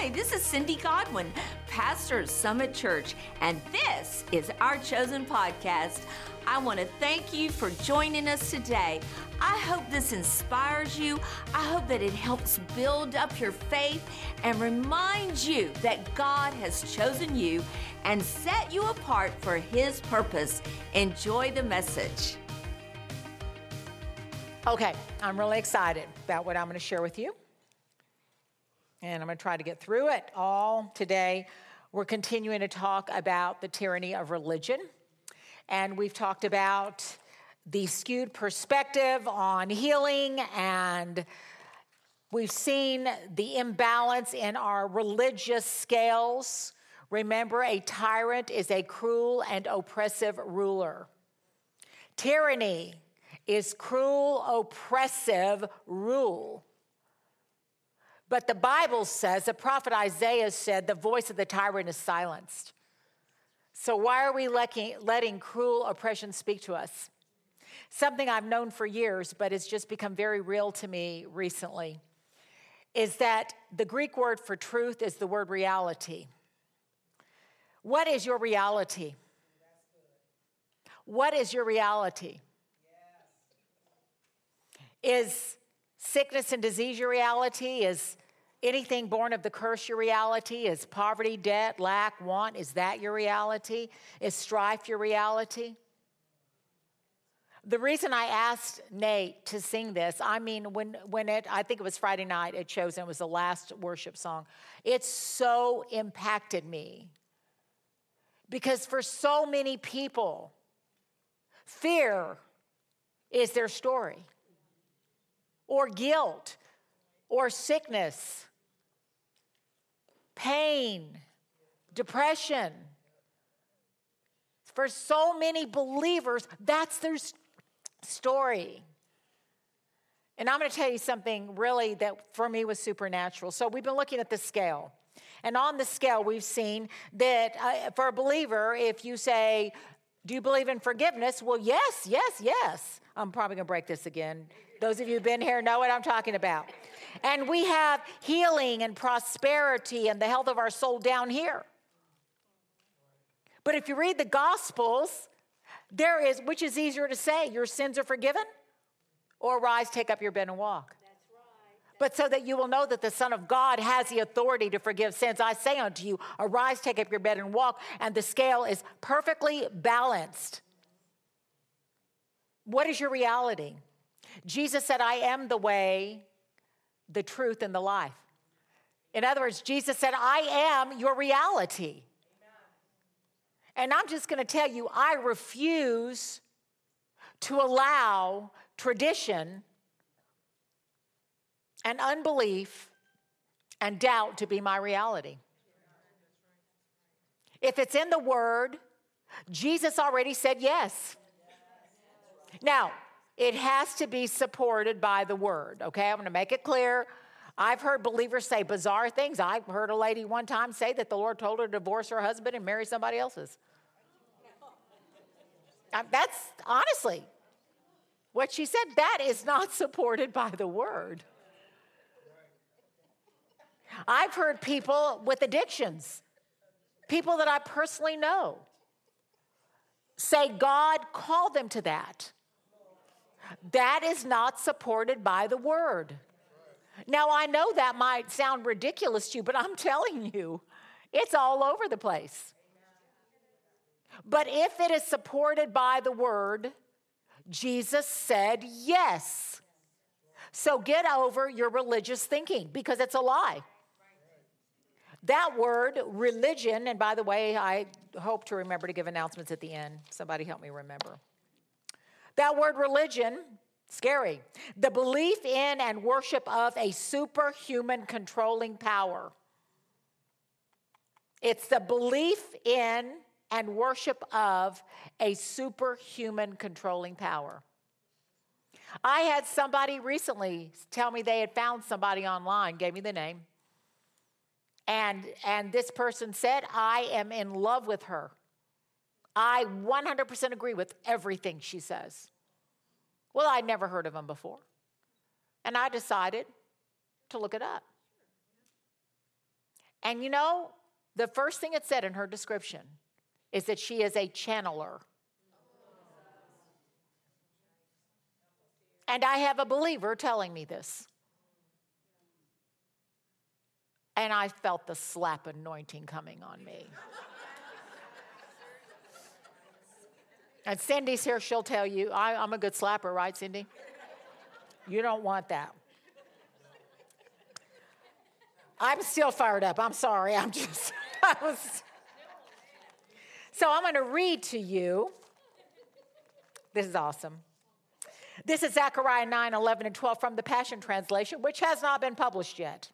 Hi, this is Cindy Godwin, pastor of Summit Church, and this is our chosen podcast. I want to thank you for joining us today. I hope this inspires you. I hope that it helps build up your faith and remind you that God has chosen you and set you apart for His purpose. Enjoy the message. Okay, I'm really excited about what I'm going to share with you. And I'm going to try to get through it all today. We're continuing to talk about the tyranny of religion. And we've talked about the skewed perspective on healing, and we've seen the imbalance in our religious scales. Remember, a tyrant is a cruel and oppressive ruler. Tyranny is cruel, oppressive rule. But the Bible says, the prophet Isaiah said, the voice of the tyrant is silenced. So why are we letting, cruel oppression speak to us? Something I've known for years, but it's just become very real to me recently, is that the Greek word for truth is the word reality. What is your reality? What is your reality? Is sickness and disease your reality? Is anything born of the curse your reality? Is poverty, debt, lack, want, is that your reality? Is strife your reality? The reason I asked Nate to sing this, I mean, when, when it, I think it was Friday night it chose, and it was the last worship song, it so impacted me. Because for so many people, fear is their story or guilt or sickness, pain, depression. For so many believers, that's their story. And I'm going to tell you something really that for me was supernatural. So we've been looking at the scale. And on the scale, we've seen that uh, for a believer, if you say, Do you believe in forgiveness? Well, yes, yes, yes. I'm probably going to break this again. Those of you who've been here know what I'm talking about. And we have healing and prosperity and the health of our soul down here. But if you read the Gospels, there is, which is easier to say, your sins are forgiven, or rise, take up your bed and walk. But so that you will know that the Son of God has the authority to forgive sins, I say unto you, arise, take up your bed and walk, and the scale is perfectly balanced. What is your reality? Jesus said, I am the way, the truth, and the life. In other words, Jesus said, I am your reality. And I'm just going to tell you, I refuse to allow tradition and unbelief and doubt to be my reality. If it's in the Word, Jesus already said yes. Now, it has to be supported by the word, okay? I'm gonna make it clear. I've heard believers say bizarre things. I heard a lady one time say that the Lord told her to divorce her husband and marry somebody else's. Uh, that's honestly what she said. That is not supported by the word. I've heard people with addictions, people that I personally know, say God called them to that. That is not supported by the word. Now, I know that might sound ridiculous to you, but I'm telling you, it's all over the place. But if it is supported by the word, Jesus said yes. So get over your religious thinking because it's a lie. That word, religion, and by the way, I hope to remember to give announcements at the end. Somebody help me remember. That word religion, scary. The belief in and worship of a superhuman controlling power. It's the belief in and worship of a superhuman controlling power. I had somebody recently tell me they had found somebody online, gave me the name. And, and this person said, I am in love with her. I 100% agree with everything she says. Well, I'd never heard of him before. And I decided to look it up. And you know, the first thing it said in her description is that she is a channeler. And I have a believer telling me this. And I felt the slap anointing coming on me. And Cindy's here, she'll tell you, I, am a good slapper, right, Cindy? You don't want that. I'm still fired up. I'm sorry. I'm just, I was. So I'm going to read to you. This is awesome. This is Zechariah 9, 11, and 12 from the Passion Translation, which has not been published yet.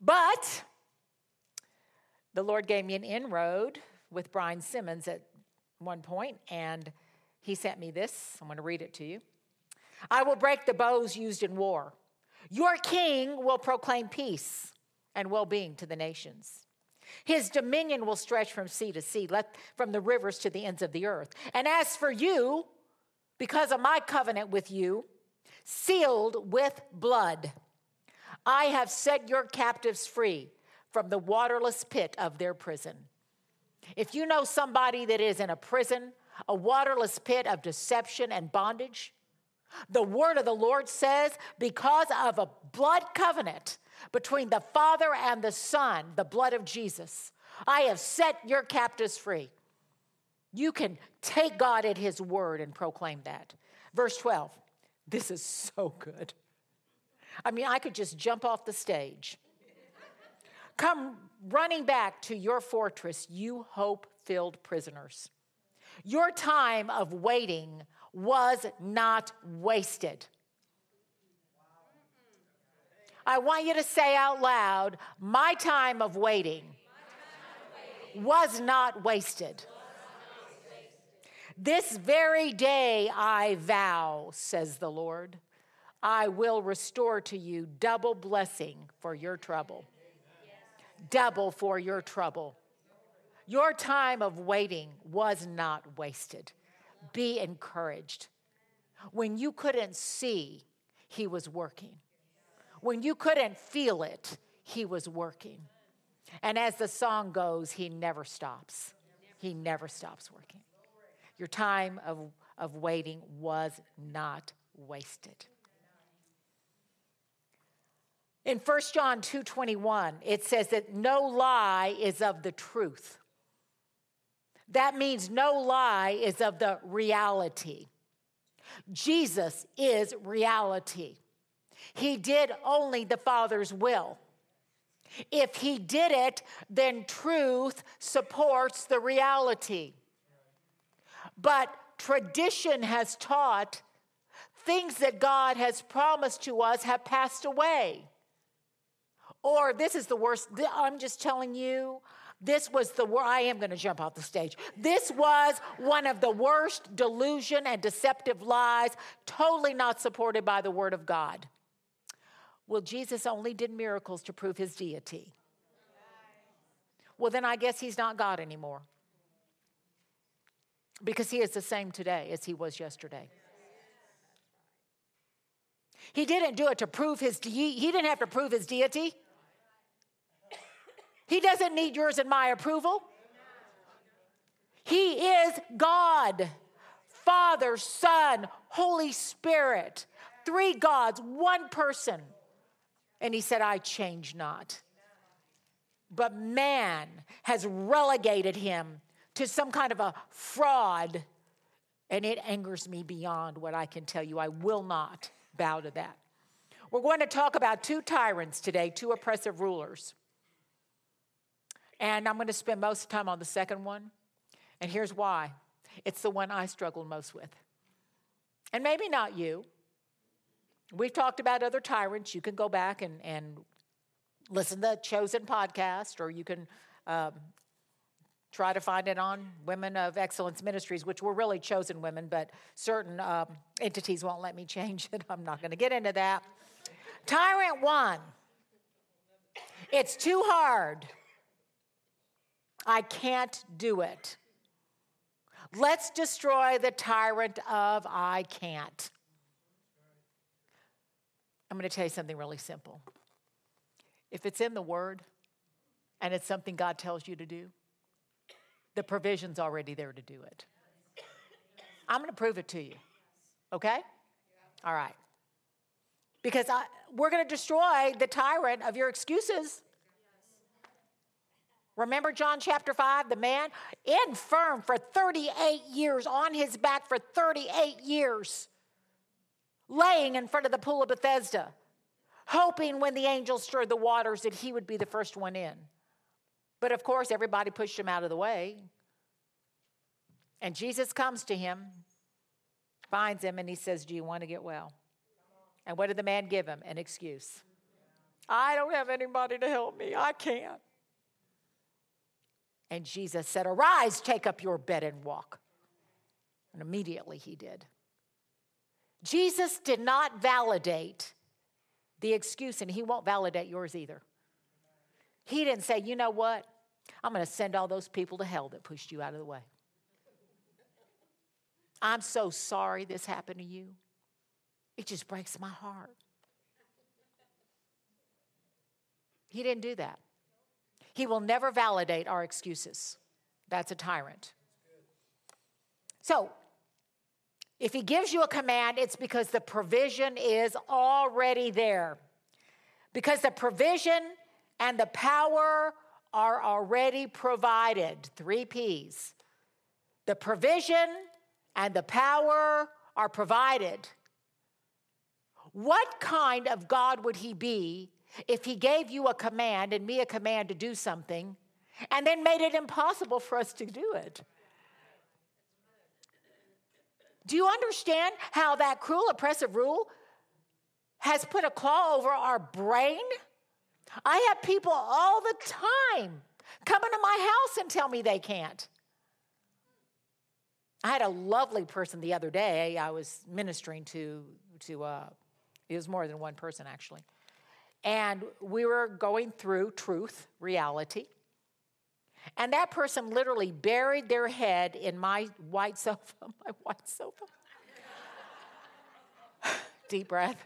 But the Lord gave me an inroad with Brian Simmons at one point, and he sent me this. I'm going to read it to you. I will break the bows used in war. Your king will proclaim peace and well being to the nations. His dominion will stretch from sea to sea, let, from the rivers to the ends of the earth. And as for you, because of my covenant with you, sealed with blood, I have set your captives free from the waterless pit of their prison. If you know somebody that is in a prison, a waterless pit of deception and bondage, the word of the Lord says, because of a blood covenant between the Father and the Son, the blood of Jesus, I have set your captives free. You can take God at His word and proclaim that. Verse 12, this is so good. I mean, I could just jump off the stage. Come running back to your fortress, you hope filled prisoners. Your time of waiting was not wasted. I want you to say out loud, My time of waiting was not wasted. This very day I vow, says the Lord, I will restore to you double blessing for your trouble. Double for your trouble. Your time of waiting was not wasted. Be encouraged. When you couldn't see, He was working. When you couldn't feel it, He was working. And as the song goes, He never stops. He never stops working. Your time of, of waiting was not wasted. In 1 John 2:21, it says that no lie is of the truth. That means no lie is of the reality. Jesus is reality. He did only the Father's will. If he did it, then truth supports the reality. But tradition has taught things that God has promised to us have passed away. Or this is the worst, I'm just telling you, this was the I am going to jump off the stage. This was one of the worst delusion and deceptive lies, totally not supported by the Word of God. Well, Jesus only did miracles to prove his deity. Well, then I guess he's not God anymore. Because he is the same today as he was yesterday. He didn't do it to prove his de- he didn't have to prove his deity. He doesn't need yours and my approval. He is God, Father, Son, Holy Spirit, three gods, one person. And he said, I change not. But man has relegated him to some kind of a fraud, and it angers me beyond what I can tell you. I will not bow to that. We're going to talk about two tyrants today, two oppressive rulers. And I'm going to spend most of the time on the second one. And here's why it's the one I struggled most with. And maybe not you. We've talked about other tyrants. You can go back and, and listen to the Chosen podcast, or you can um, try to find it on Women of Excellence Ministries, which were really chosen women, but certain um, entities won't let me change it. I'm not going to get into that. Tyrant one. It's too hard. I can't do it. Let's destroy the tyrant of I can't. I'm going to tell you something really simple. If it's in the Word, and it's something God tells you to do, the provision's already there to do it. I'm going to prove it to you. Okay? All right. Because I, we're going to destroy the tyrant of your excuses. Remember John chapter 5, the man infirm for 38 years, on his back for 38 years, laying in front of the pool of Bethesda, hoping when the angels stirred the waters that he would be the first one in. But of course, everybody pushed him out of the way. And Jesus comes to him, finds him, and he says, Do you want to get well? And what did the man give him? An excuse. I don't have anybody to help me. I can't. And Jesus said, Arise, take up your bed and walk. And immediately he did. Jesus did not validate the excuse, and he won't validate yours either. He didn't say, You know what? I'm going to send all those people to hell that pushed you out of the way. I'm so sorry this happened to you. It just breaks my heart. He didn't do that. He will never validate our excuses. That's a tyrant. So, if he gives you a command, it's because the provision is already there. Because the provision and the power are already provided. Three P's. The provision and the power are provided. What kind of God would he be if he gave you a command and me a command to do something and then made it impossible for us to do it? Do you understand how that cruel, oppressive rule has put a claw over our brain? I have people all the time come into my house and tell me they can't. I had a lovely person the other day. I was ministering to to uh, it was more than one person actually, and we were going through truth, reality, and that person literally buried their head in my white sofa, my white sofa. Deep breath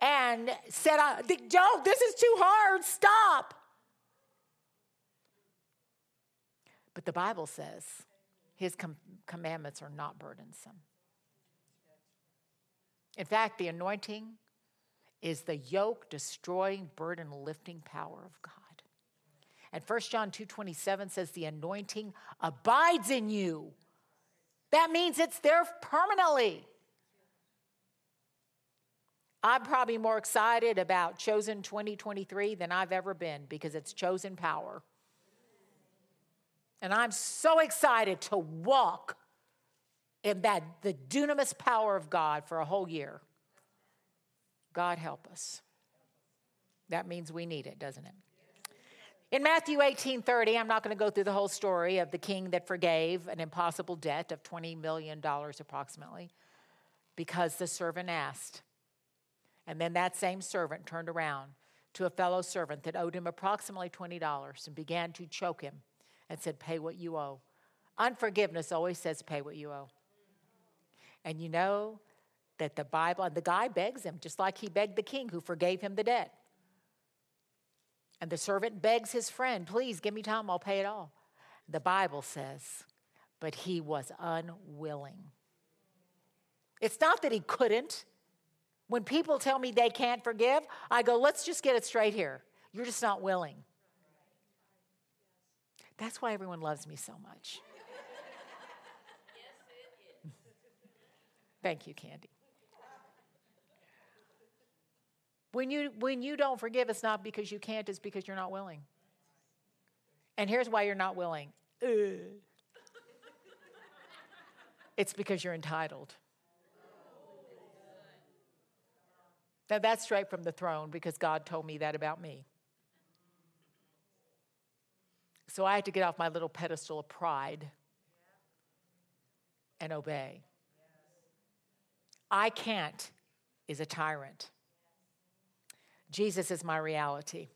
and said, Joe, this is too hard, stop. But the Bible says his com- commandments are not burdensome. In fact, the anointing is the yoke destroying, burden lifting power of God. And 1 John 2:27 says the anointing abides in you. That means it's there permanently. I'm probably more excited about Chosen 2023 than I've ever been because it's chosen power. And I'm so excited to walk in that the dunamis power of God for a whole year. God help us. That means we need it, doesn't it? In Matthew 18 30, I'm not going to go through the whole story of the king that forgave an impossible debt of $20 million approximately because the servant asked. And then that same servant turned around to a fellow servant that owed him approximately $20 and began to choke him and said, Pay what you owe. Unforgiveness always says, Pay what you owe. And you know that the Bible, and the guy begs him, just like he begged the king who forgave him the debt. And the servant begs his friend, Please give me time, I'll pay it all. The Bible says, But he was unwilling. It's not that he couldn't, when people tell me they can't forgive, I go, let's just get it straight here. You're just not willing. That's why everyone loves me so much. Thank you, Candy. When you, when you don't forgive, it's not because you can't, it's because you're not willing. And here's why you're not willing it's because you're entitled. Now, that's straight from the throne because God told me that about me. So I had to get off my little pedestal of pride and obey. I can't is a tyrant. Jesus is my reality.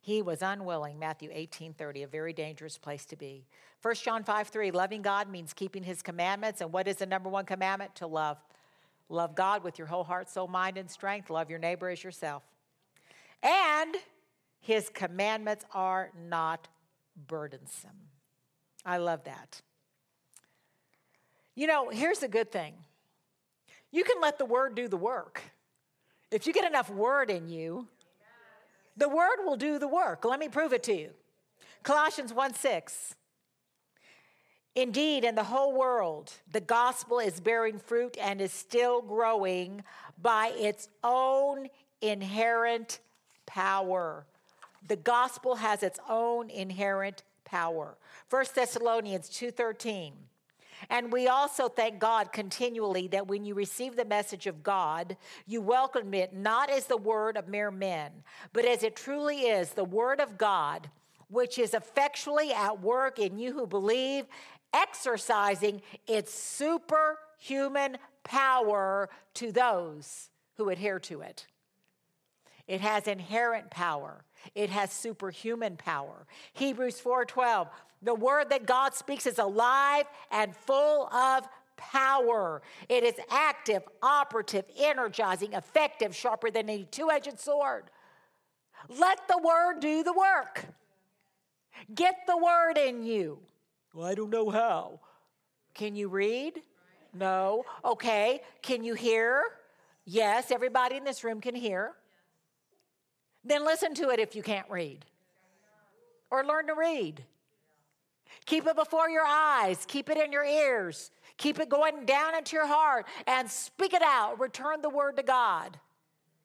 He was unwilling, Matthew 18 30, a very dangerous place to be. 1 John 5 3, loving God means keeping his commandments. And what is the number one commandment? To love. Love God with your whole heart, soul, mind, and strength. Love your neighbor as yourself. And His commandments are not burdensome. I love that. You know, here's the good thing you can let the word do the work. If you get enough word in you, the word will do the work. Let me prove it to you. Colossians 1 6. Indeed, in the whole world, the gospel is bearing fruit and is still growing by its own inherent power. The gospel has its own inherent power. 1 Thessalonians 2:13. And we also thank God continually that when you receive the message of God, you welcome it not as the word of mere men, but as it truly is the word of God, which is effectually at work in you who believe, exercising its superhuman power to those who adhere to it. It has inherent power. It has superhuman power. Hebrews 4:12, the word that God speaks is alive and full of power. It is active, operative, energizing, effective, sharper than any two-edged sword. Let the word do the work. Get the word in you. Well, I don't know how. Can you read? No. Okay. Can you hear? Yes, everybody in this room can hear. Then listen to it if you can't read. Or learn to read. Keep it before your eyes, keep it in your ears, keep it going down into your heart, and speak it out. Return the word to God.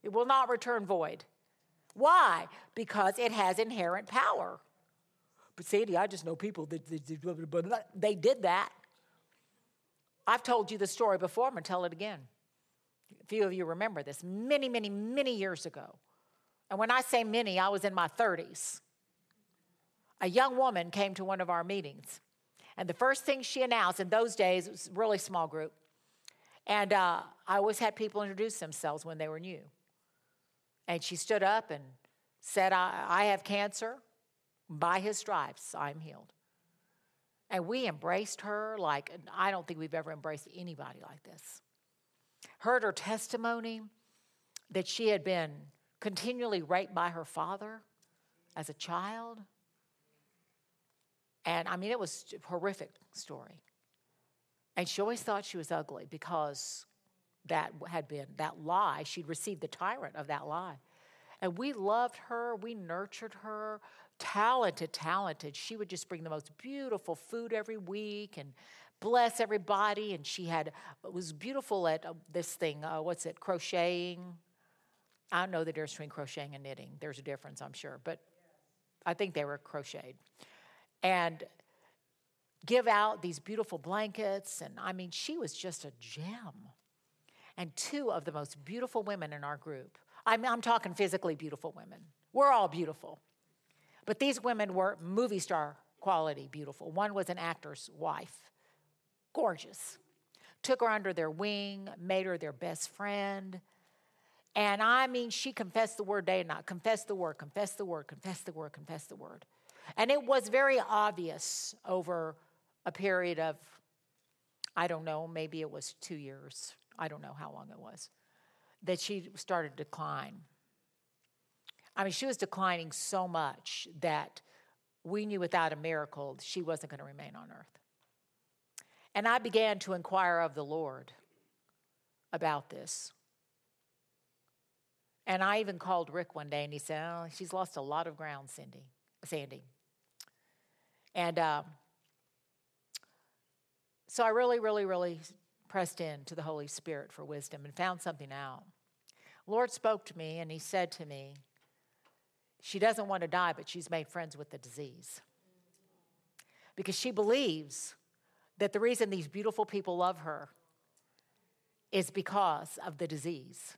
It will not return void. Why? Because it has inherent power. But Sandy, I just know people that they did that. I've told you the story before. I'm to tell it again. A few of you remember this many, many, many years ago. And when I say many, I was in my 30s. A young woman came to one of our meetings. And the first thing she announced in those days, was a really small group. And uh, I always had people introduce themselves when they were new. And she stood up and said, I, I have cancer. By his stripes, I'm healed. And we embraced her like I don't think we've ever embraced anybody like this. Heard her testimony that she had been continually raped by her father as a child. And I mean, it was a horrific story. And she always thought she was ugly because that had been that lie. She'd received the tyrant of that lie. And we loved her, we nurtured her, talented, talented. She would just bring the most beautiful food every week and bless everybody. And she had was beautiful at uh, this thing. Uh, what's it? Crocheting. I don't know the difference between crocheting and knitting. There's a difference, I'm sure, but I think they were crocheted. And give out these beautiful blankets. And I mean, she was just a gem. And two of the most beautiful women in our group. I'm, I'm talking physically beautiful women. We're all beautiful. But these women were movie star quality beautiful. One was an actor's wife, gorgeous. Took her under their wing, made her their best friend. And I mean, she confessed the word day and night, confessed the word, confessed the word, confessed the word, confessed the word. And it was very obvious over a period of, I don't know, maybe it was two years. I don't know how long it was, that she started to decline. I mean, she was declining so much that we knew without a miracle she wasn't going to remain on earth. And I began to inquire of the Lord about this. And I even called Rick one day and he said, Oh, she's lost a lot of ground, Cindy, Sandy. And uh, so I really, really, really pressed in to the Holy Spirit for wisdom and found something out. Lord spoke to me and he said to me, She doesn't want to die, but she's made friends with the disease. Because she believes that the reason these beautiful people love her is because of the disease.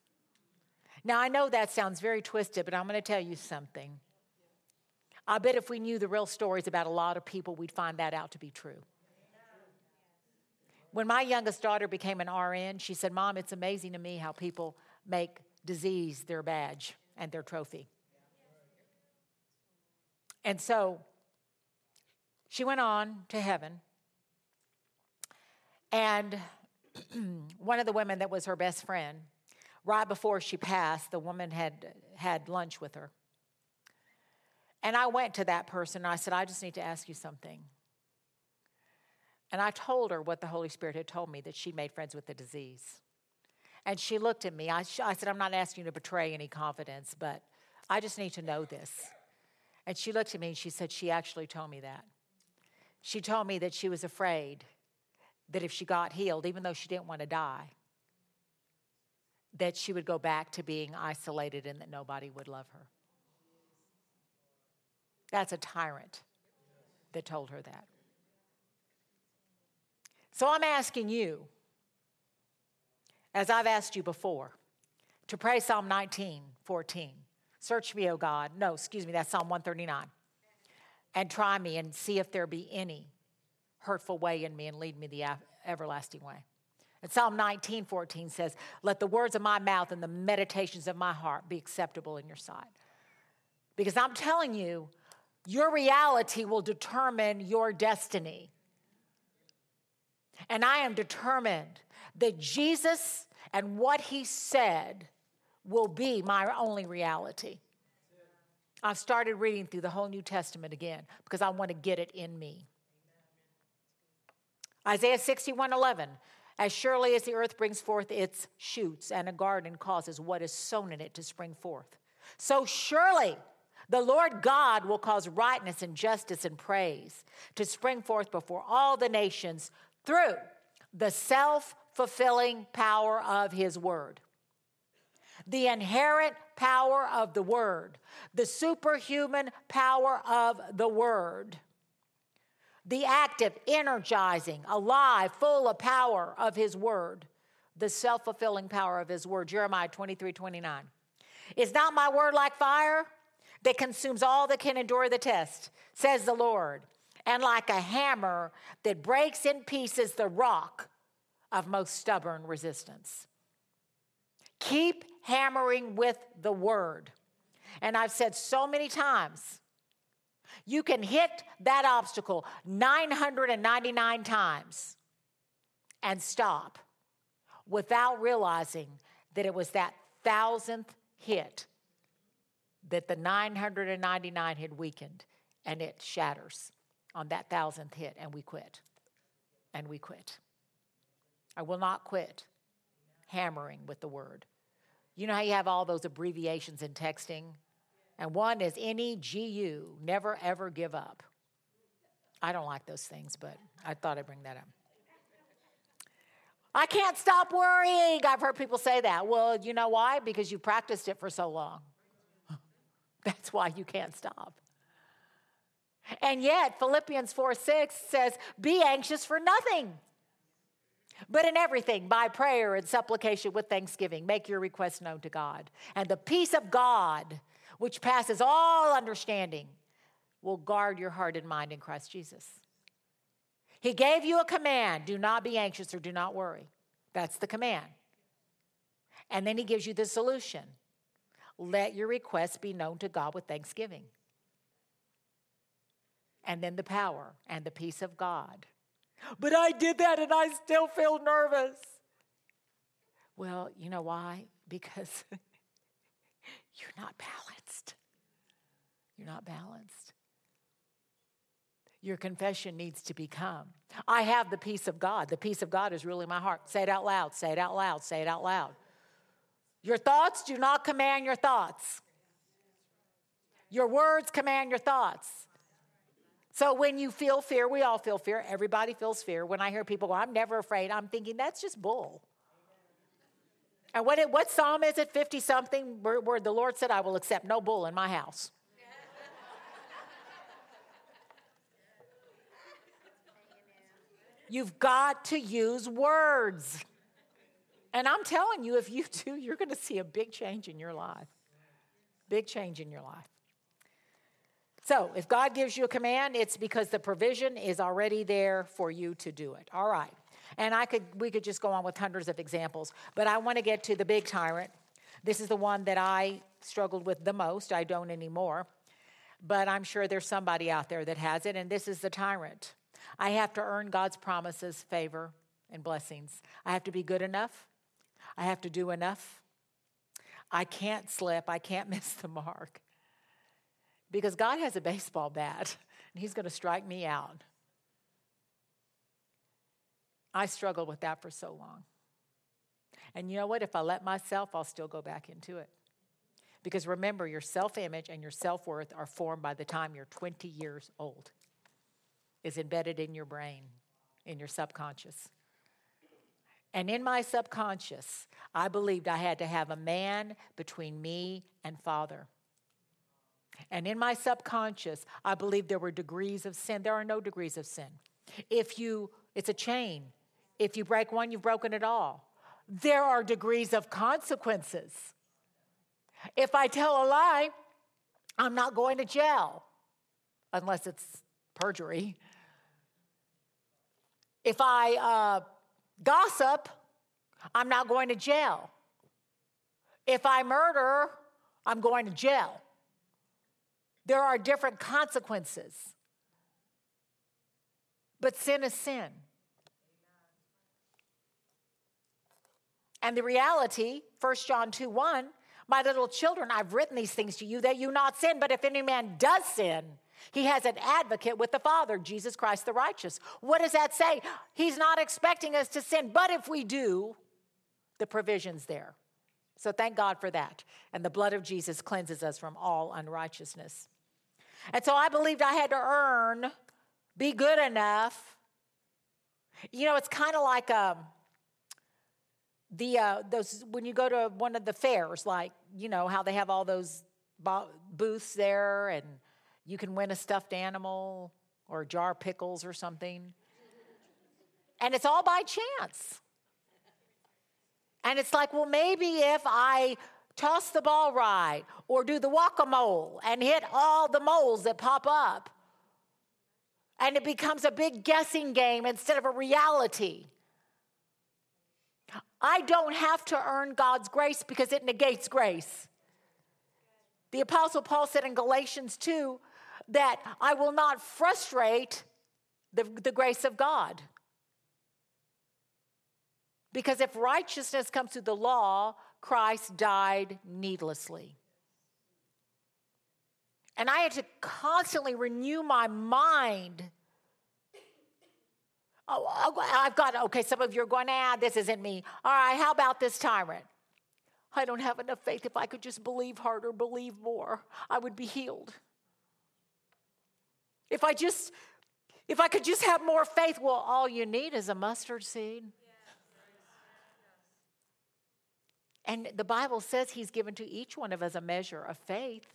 Now, I know that sounds very twisted, but I'm going to tell you something. I bet if we knew the real stories about a lot of people, we'd find that out to be true. When my youngest daughter became an RN, she said, Mom, it's amazing to me how people make disease their badge and their trophy. And so she went on to heaven. And one of the women that was her best friend right before she passed, the woman had had lunch with her. And I went to that person and I said, I just need to ask you something. And I told her what the Holy Spirit had told me that she made friends with the disease. And she looked at me. I, I said, I'm not asking you to betray any confidence, but I just need to know this. And she looked at me and she said, She actually told me that. She told me that she was afraid that if she got healed, even though she didn't want to die, that she would go back to being isolated and that nobody would love her. That's a tyrant that told her that. So I'm asking you, as I've asked you before, to pray Psalm 19, 14. Search me, O God. No, excuse me, that's Psalm 139. And try me and see if there be any hurtful way in me and lead me the everlasting way. And Psalm 19, 14 says, Let the words of my mouth and the meditations of my heart be acceptable in your sight. Because I'm telling you, your reality will determine your destiny. And I am determined that Jesus and what he said will be my only reality. I've started reading through the whole New Testament again because I want to get it in me. Isaiah 61 11. As surely as the earth brings forth its shoots and a garden causes what is sown in it to spring forth, so surely the Lord God will cause rightness and justice and praise to spring forth before all the nations through the self fulfilling power of His word. The inherent power of the word, the superhuman power of the word the active, energizing, alive, full of power of his word, the self fulfilling power of his word. Jeremiah 23 29. Is not my word like fire that consumes all that can endure the test, says the Lord, and like a hammer that breaks in pieces the rock of most stubborn resistance? Keep hammering with the word. And I've said so many times, you can hit that obstacle 999 times and stop without realizing that it was that thousandth hit that the 999 had weakened and it shatters on that thousandth hit and we quit. And we quit. I will not quit hammering with the word. You know how you have all those abbreviations in texting? and one is NEGU, never ever give up. I don't like those things, but I thought I'd bring that up. I can't stop worrying. I've heard people say that. Well, you know why? Because you practiced it for so long. That's why you can't stop. And yet, Philippians 4 6 says, Be anxious for nothing, but in everything, by prayer and supplication with thanksgiving, make your requests known to God. And the peace of God, which passes all understanding, will guard your heart and mind in Christ Jesus. He gave you a command do not be anxious or do not worry. That's the command. And then he gives you the solution let your requests be known to God with thanksgiving. And then the power and the peace of God. But I did that and I still feel nervous. Well, you know why? Because you're not balanced. You're not balanced. Your confession needs to become I have the peace of God. The peace of God is really my heart. Say it out loud, say it out loud, say it out loud. Your thoughts do not command your thoughts. Your words command your thoughts. So when you feel fear, we all feel fear. Everybody feels fear. When I hear people go, I'm never afraid, I'm thinking that's just bull. And what, it, what psalm is it, 50 something, where, where the Lord said, I will accept no bull in my house? You've got to use words. And I'm telling you, if you do, you're going to see a big change in your life. Big change in your life. So, if God gives you a command, it's because the provision is already there for you to do it. All right. And I could we could just go on with hundreds of examples, but I want to get to the big tyrant. This is the one that I struggled with the most. I don't anymore. But I'm sure there's somebody out there that has it and this is the tyrant. I have to earn God's promises, favor, and blessings. I have to be good enough. I have to do enough. I can't slip. I can't miss the mark. because God has a baseball bat and He's going to strike me out. I struggled with that for so long. And you know what? If I let myself, I'll still go back into it. Because remember, your self image and your self worth are formed by the time you're 20 years old, is embedded in your brain, in your subconscious. And in my subconscious, I believed I had to have a man between me and Father. And in my subconscious, I believed there were degrees of sin. There are no degrees of sin. If you, it's a chain. If you break one, you've broken it all. There are degrees of consequences. If I tell a lie, I'm not going to jail unless it's perjury. If I uh, gossip, I'm not going to jail. If I murder, I'm going to jail. There are different consequences. But sin is sin. And the reality, 1 John 2 1, my little children, I've written these things to you that you not sin, but if any man does sin, he has an advocate with the Father, Jesus Christ the righteous. What does that say? He's not expecting us to sin, but if we do, the provision's there. So thank God for that. And the blood of Jesus cleanses us from all unrighteousness. And so I believed I had to earn, be good enough. You know, it's kind of like um, the uh, those when you go to one of the fairs, like you know how they have all those booths there, and you can win a stuffed animal or a jar of pickles or something. And it's all by chance. And it's like, well, maybe if I toss the ball right or do the whack a mole and hit all the moles that pop up, and it becomes a big guessing game instead of a reality. I don't have to earn God's grace because it negates grace. The Apostle Paul said in Galatians 2 that I will not frustrate the, the grace of God. Because if righteousness comes through the law, Christ died needlessly. And I had to constantly renew my mind. Oh, oh I've got, okay, some of you are going, ah, this isn't me. All right, how about this tyrant? I don't have enough faith. If I could just believe harder, believe more, I would be healed. If I just, if I could just have more faith, well, all you need is a mustard seed. And the Bible says He's given to each one of us a measure of faith.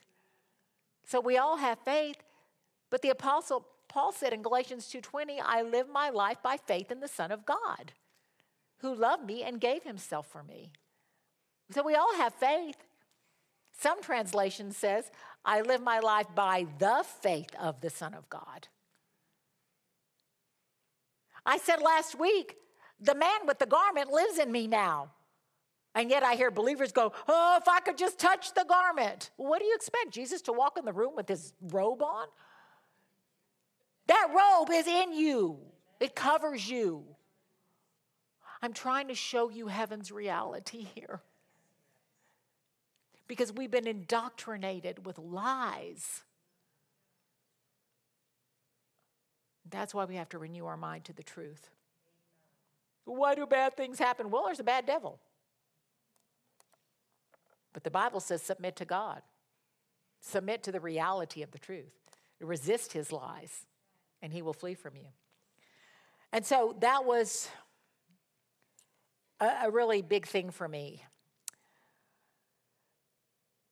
So we all have faith. But the Apostle Paul said in Galatians 2:20, I live my life by faith in the Son of God, who loved me and gave himself for me. So we all have faith. Some translation says, I live my life by the faith of the Son of God. I said last week, the man with the garment lives in me now. And yet I hear believers go, Oh, if I could just touch the garment. What do you expect? Jesus to walk in the room with his robe on? That robe is in you, it covers you. I'm trying to show you heaven's reality here. Because we've been indoctrinated with lies. That's why we have to renew our mind to the truth. Why do bad things happen? Well, there's a bad devil. But the Bible says submit to God, submit to the reality of the truth, resist his lies, and he will flee from you. And so that was a, a really big thing for me.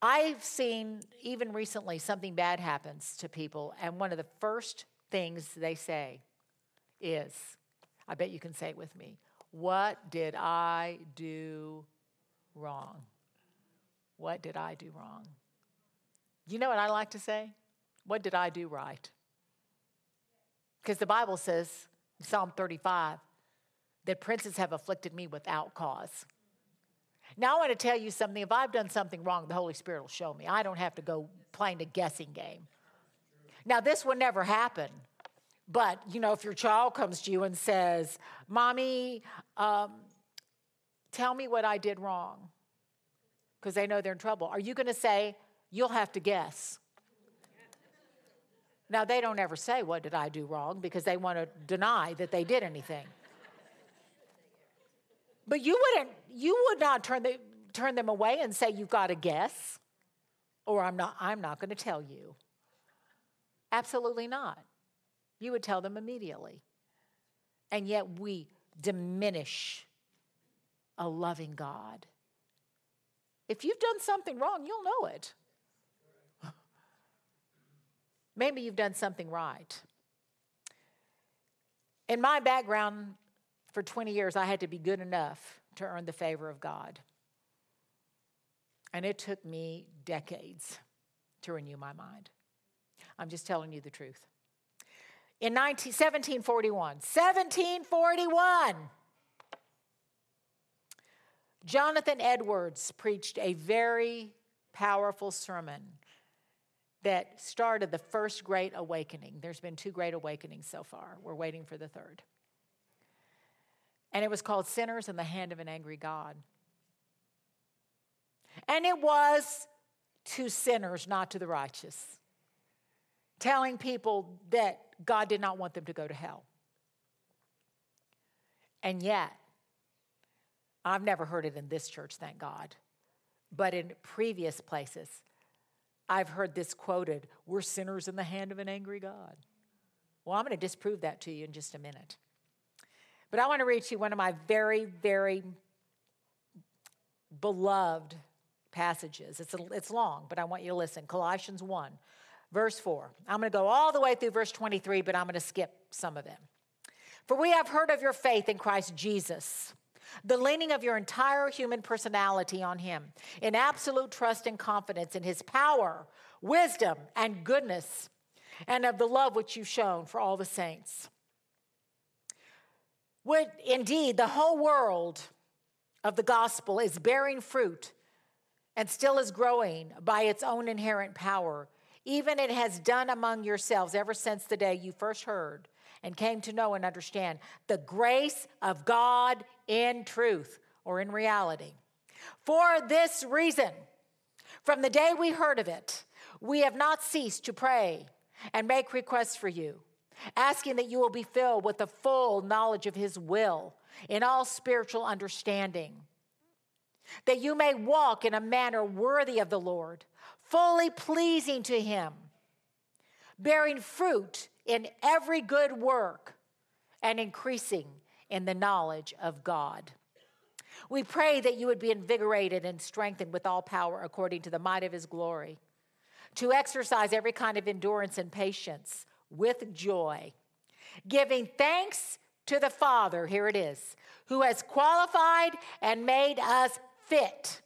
I've seen, even recently, something bad happens to people, and one of the first things they say is, I bet you can say it with me, What did I do wrong? What did I do wrong? You know what I like to say? What did I do right? Because the Bible says, Psalm 35, that princes have afflicted me without cause. Now, I want to tell you something. If I've done something wrong, the Holy Spirit will show me. I don't have to go playing a guessing game. Now, this will never happen. But, you know, if your child comes to you and says, Mommy, um, tell me what I did wrong because they know they're in trouble. Are you going to say, You'll have to guess? Now, they don't ever say, What did I do wrong? because they want to deny that they did anything. But you wouldn't, you would not turn, the, turn them away and say, You've got to guess, or I'm not, I'm not going to tell you. Absolutely not. You would tell them immediately. And yet we diminish a loving God. If you've done something wrong, you'll know it. Maybe you've done something right. In my background, for 20 years, I had to be good enough to earn the favor of God. And it took me decades to renew my mind. I'm just telling you the truth. In 19, 1741, 1741, Jonathan Edwards preached a very powerful sermon that started the first great awakening. There's been two great awakenings so far. We're waiting for the third. And it was called Sinners in the Hand of an Angry God. And it was to sinners, not to the righteous, telling people that God did not want them to go to hell. And yet, I've never heard it in this church, thank God, but in previous places, I've heard this quoted We're sinners in the hand of an angry God. Well, I'm going to disprove that to you in just a minute. But I want to read to you one of my very, very beloved passages. It's, a, it's long, but I want you to listen. Colossians 1, verse 4. I'm going to go all the way through verse 23, but I'm going to skip some of them. For we have heard of your faith in Christ Jesus the leaning of your entire human personality on Him, in absolute trust and confidence in His power, wisdom, and goodness, and of the love which you've shown for all the saints. Would indeed the whole world of the gospel is bearing fruit and still is growing by its own inherent power, even it has done among yourselves ever since the day you first heard and came to know and understand the grace of God in truth or in reality. For this reason, from the day we heard of it, we have not ceased to pray and make requests for you, asking that you will be filled with the full knowledge of His will in all spiritual understanding, that you may walk in a manner worthy of the Lord, fully pleasing to Him, bearing fruit in every good work and increasing in the knowledge of God. We pray that you would be invigorated and strengthened with all power according to the might of his glory, to exercise every kind of endurance and patience with joy, giving thanks to the Father, here it is, who has qualified and made us fit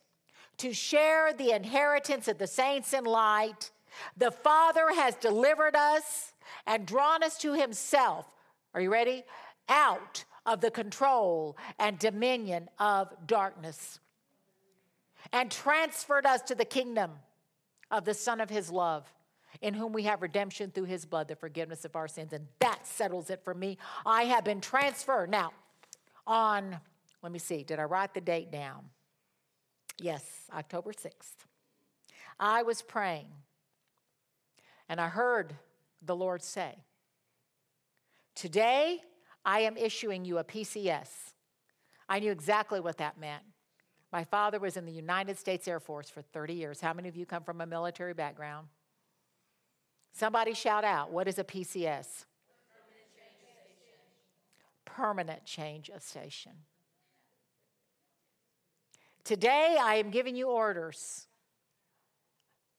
to share the inheritance of the saints in light. The Father has delivered us and drawn us to himself. Are you ready? Out of the control and dominion of darkness and transferred us to the kingdom of the Son of His love, in whom we have redemption through His blood, the forgiveness of our sins. And that settles it for me. I have been transferred. Now, on, let me see, did I write the date down? Yes, October 6th. I was praying and I heard the Lord say. Today, I am issuing you a PCS. I knew exactly what that meant. My father was in the United States Air Force for 30 years. How many of you come from a military background? Somebody shout out, what is a PCS? Permanent change of station. Today, I am giving you orders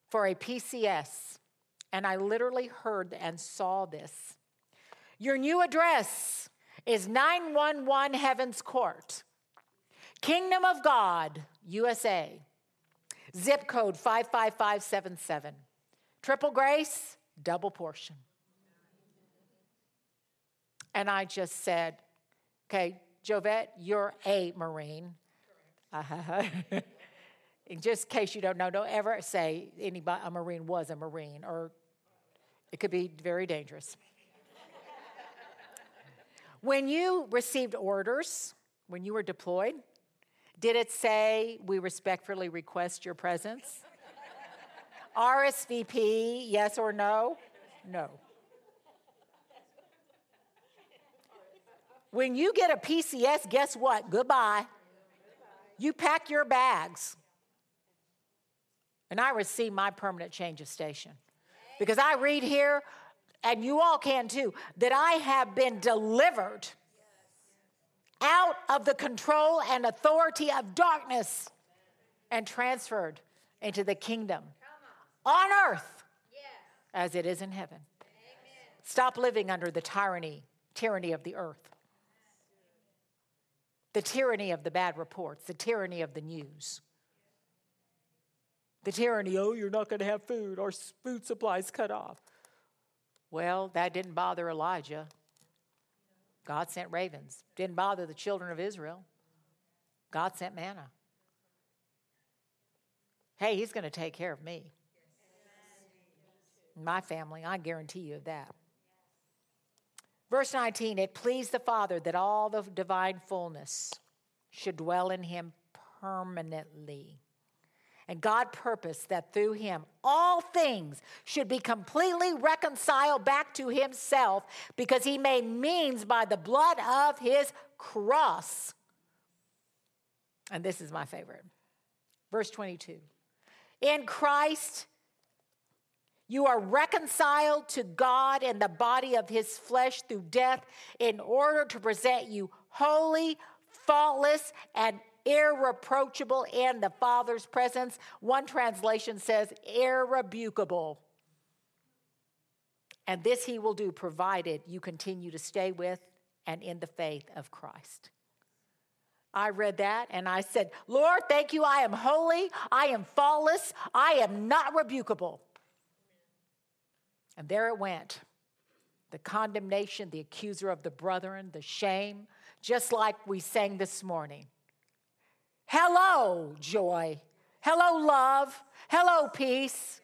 for a PCS and I literally heard and saw this. Your new address is 911 Heaven's Court, Kingdom of God, USA, zip code 55577. Triple grace, double portion. And I just said, okay, Jovette, you're a Marine. Uh-huh. in just case you don't know, don't ever say anybody a Marine was a Marine, or it could be very dangerous. when you received orders, when you were deployed, did it say, We respectfully request your presence? RSVP, yes or no? No. When you get a PCS, guess what? Goodbye. You pack your bags. And I receive my permanent change of station. Because I read here, and you all can too, that I have been delivered out of the control and authority of darkness and transferred into the kingdom on earth as it is in heaven. Stop living under the tyranny, tyranny of the earth, the tyranny of the bad reports, the tyranny of the news. The tyranny, oh, you're not going to have food, our food supply's cut off. Well, that didn't bother Elijah. God sent ravens. Didn't bother the children of Israel. God sent manna. Hey, he's going to take care of me. My family, I guarantee you that. Verse 19, it pleased the Father that all the divine fullness should dwell in him permanently. And God purposed that through him all things should be completely reconciled back to himself because he made means by the blood of his cross. And this is my favorite. Verse 22 In Christ, you are reconciled to God in the body of his flesh through death in order to present you holy, faultless, and irreproachable in the Father's presence. One translation says irrebukable. And this he will do provided you continue to stay with and in the faith of Christ. I read that and I said, Lord, thank you. I am holy. I am faultless. I am not rebukable. And there it went the condemnation, the accuser of the brethren, the shame, just like we sang this morning. Hello, joy. Hello, love. Hello, peace.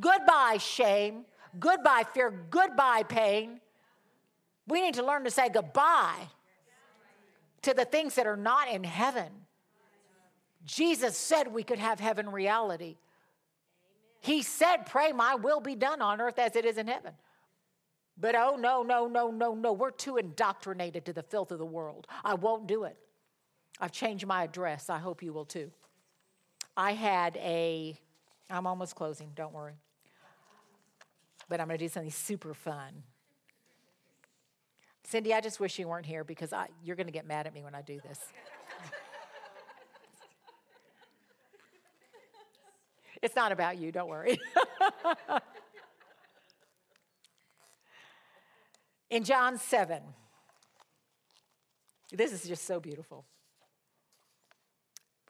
Goodbye, shame. Goodbye, fear. Goodbye, pain. We need to learn to say goodbye to the things that are not in heaven. Jesus said we could have heaven reality. He said, Pray, my will be done on earth as it is in heaven. But oh, no, no, no, no, no. We're too indoctrinated to the filth of the world. I won't do it. I've changed my address. I hope you will too. I had a, I'm almost closing, don't worry. But I'm going to do something super fun. Cindy, I just wish you weren't here because I, you're going to get mad at me when I do this. It's not about you, don't worry. In John 7, this is just so beautiful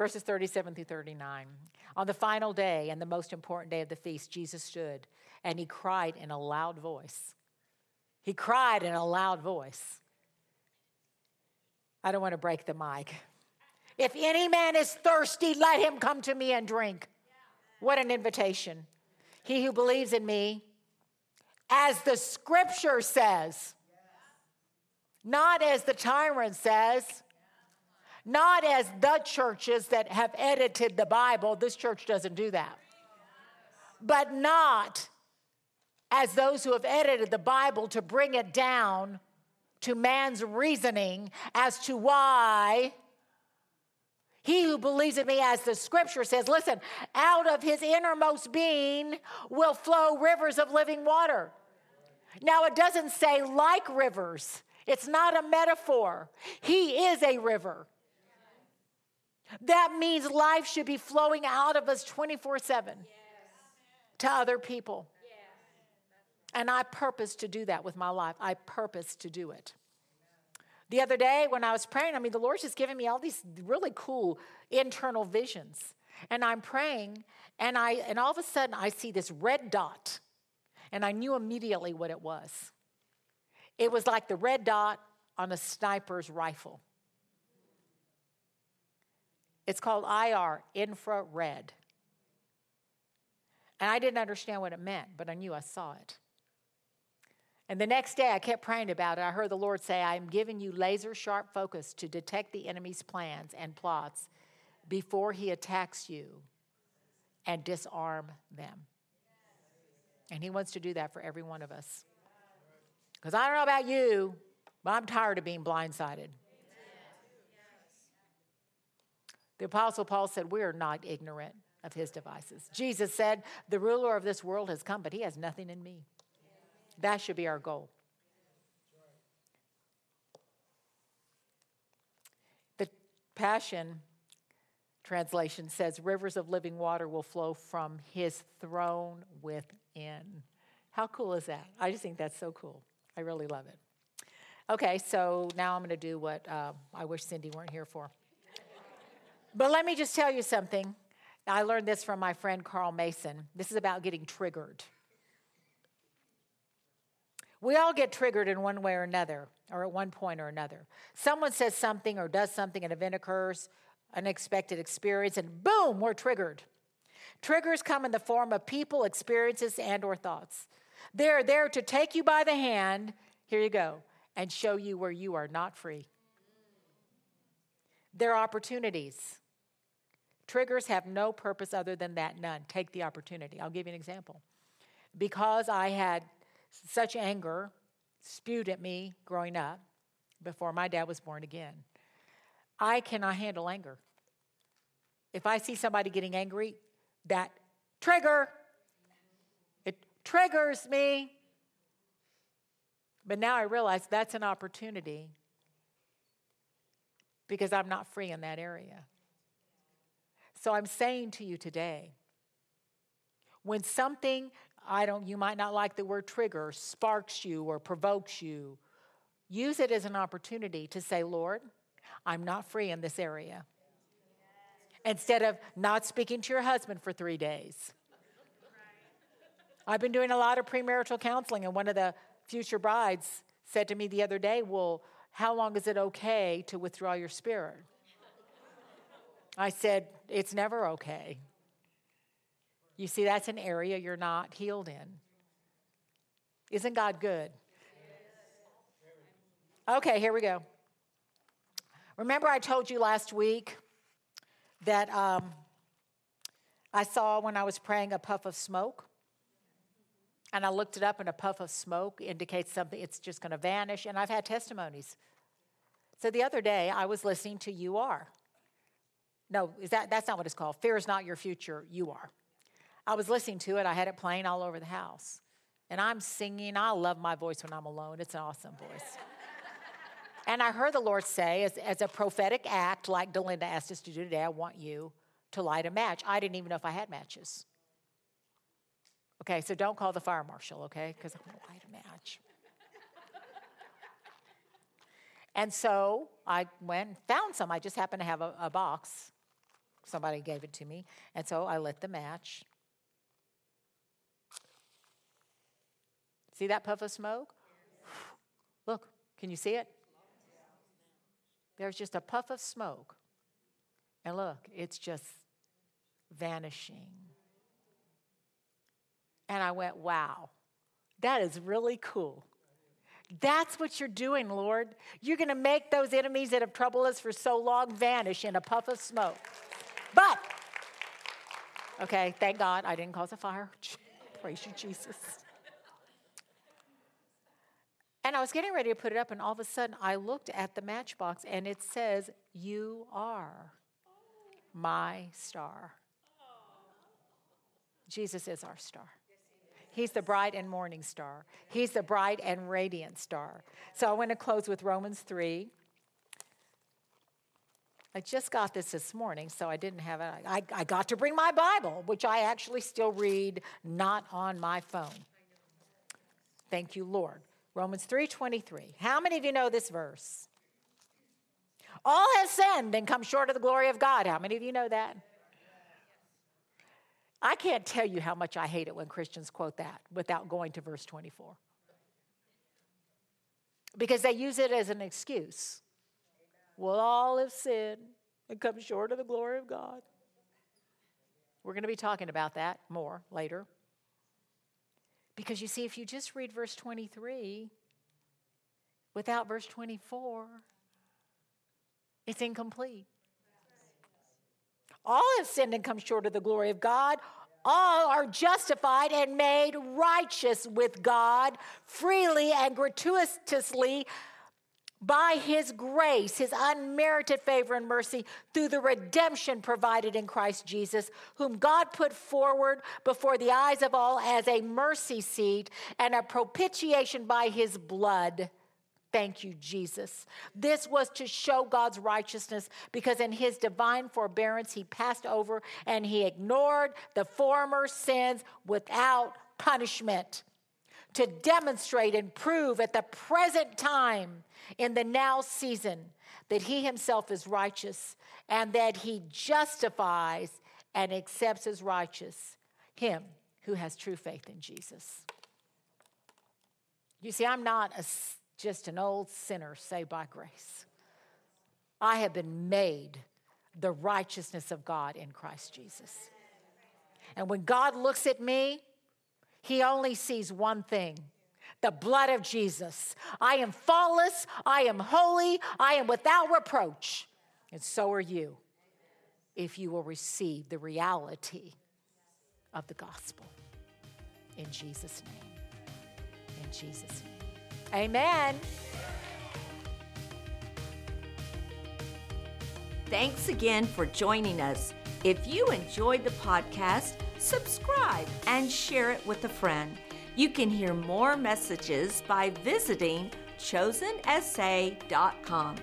verses 37 through 39. On the final day and the most important day of the feast, Jesus stood and he cried in a loud voice. He cried in a loud voice. I don't want to break the mic. If any man is thirsty, let him come to me and drink. What an invitation. He who believes in me, as the scripture says, not as the tyrant says, not as the churches that have edited the Bible. This church doesn't do that. But not as those who have edited the Bible to bring it down to man's reasoning as to why he who believes in me, as the scripture says, listen, out of his innermost being will flow rivers of living water. Now, it doesn't say like rivers, it's not a metaphor. He is a river. That means life should be flowing out of us 24 7 to other people. And I purpose to do that with my life. I purpose to do it. The other day when I was praying, I mean, the Lord's just giving me all these really cool internal visions. And I'm praying, and I and all of a sudden I see this red dot. And I knew immediately what it was. It was like the red dot on a sniper's rifle. It's called IR, infrared. And I didn't understand what it meant, but I knew I saw it. And the next day I kept praying about it. I heard the Lord say, I am giving you laser sharp focus to detect the enemy's plans and plots before he attacks you and disarm them. And he wants to do that for every one of us. Because I don't know about you, But I'm tired of being blindsided. The Apostle Paul said, We are not ignorant of his devices. Jesus said, The ruler of this world has come, but he has nothing in me. That should be our goal. The Passion translation says, Rivers of living water will flow from his throne within. How cool is that? I just think that's so cool. I really love it. Okay, so now I'm going to do what uh, I wish Cindy weren't here for. But let me just tell you something. I learned this from my friend Carl Mason. This is about getting triggered. We all get triggered in one way or another, or at one point or another. Someone says something or does something, an event occurs, unexpected experience, and boom, we're triggered. Triggers come in the form of people, experiences, and or thoughts. They're there to take you by the hand, here you go, and show you where you are not free. They're opportunities. Triggers have no purpose other than that, none. Take the opportunity. I'll give you an example. Because I had such anger spewed at me growing up before my dad was born again, I cannot handle anger. If I see somebody getting angry, that trigger, it triggers me. But now I realize that's an opportunity because I'm not free in that area. So I'm saying to you today, when something, I don't, you might not like the word trigger, sparks you or provokes you, use it as an opportunity to say, Lord, I'm not free in this area. Instead of not speaking to your husband for three days. I've been doing a lot of premarital counseling, and one of the future brides said to me the other day, Well, how long is it okay to withdraw your spirit? I said, It's never okay. You see, that's an area you're not healed in. Isn't God good? Okay, here we go. Remember, I told you last week that um, I saw when I was praying a puff of smoke? And I looked it up, and a puff of smoke indicates something, it's just going to vanish. And I've had testimonies. So the other day, I was listening to You Are. No, is that, that's not what it's called. Fear is not your future, you are. I was listening to it, I had it playing all over the house. And I'm singing. I love my voice when I'm alone, it's an awesome voice. and I heard the Lord say, as, as a prophetic act, like Delinda asked us to do today, I want you to light a match. I didn't even know if I had matches. Okay, so don't call the fire marshal, okay? Because I'm gonna light a match. and so I went and found some. I just happened to have a, a box Somebody gave it to me. And so I lit the match. See that puff of smoke? Look, can you see it? There's just a puff of smoke. And look, it's just vanishing. And I went, wow, that is really cool. That's what you're doing, Lord. You're going to make those enemies that have troubled us for so long vanish in a puff of smoke. But, okay, thank God I didn't cause a fire. Praise you, Jesus. And I was getting ready to put it up, and all of a sudden I looked at the matchbox and it says, You are my star. Jesus is our star. He's the bright and morning star. He's the bright and radiant star. So I want to close with Romans 3 I just got this this morning, so I didn't have it. I, I got to bring my Bible, which I actually still read not on my phone. Thank you, Lord. Romans 3:23. How many of you know this verse? All have sinned and come short of the glory of God. How many of you know that? I can't tell you how much I hate it when Christians quote that without going to verse 24. Because they use it as an excuse We'll all have sinned and come short of the glory of God. We're going to be talking about that more later. Because you see, if you just read verse 23 without verse 24, it's incomplete. All have sinned and come short of the glory of God. All are justified and made righteous with God freely and gratuitously by his grace, his unmerited favor and mercy, through the redemption provided in Christ Jesus, whom God put forward before the eyes of all as a mercy seat and a propitiation by his blood. Thank you, Jesus. This was to show God's righteousness because in his divine forbearance, he passed over and he ignored the former sins without punishment to demonstrate and prove at the present time in the now season that he himself is righteous and that he justifies and accepts as righteous him who has true faith in Jesus. You see, I'm not a, just an old sinner saved by grace. I have been made the righteousness of God in Christ Jesus. And when God looks at me, he only sees one thing the blood of Jesus. I am faultless, I am holy, I am without reproach. And so are you if you will receive the reality of the gospel. In Jesus' name. In Jesus' name. Amen. Thanks again for joining us. If you enjoyed the podcast, subscribe and share it with a friend. You can hear more messages by visiting chosenessay.com.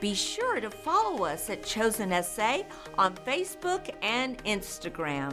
Be sure to follow us at Chosen Essay on Facebook and Instagram.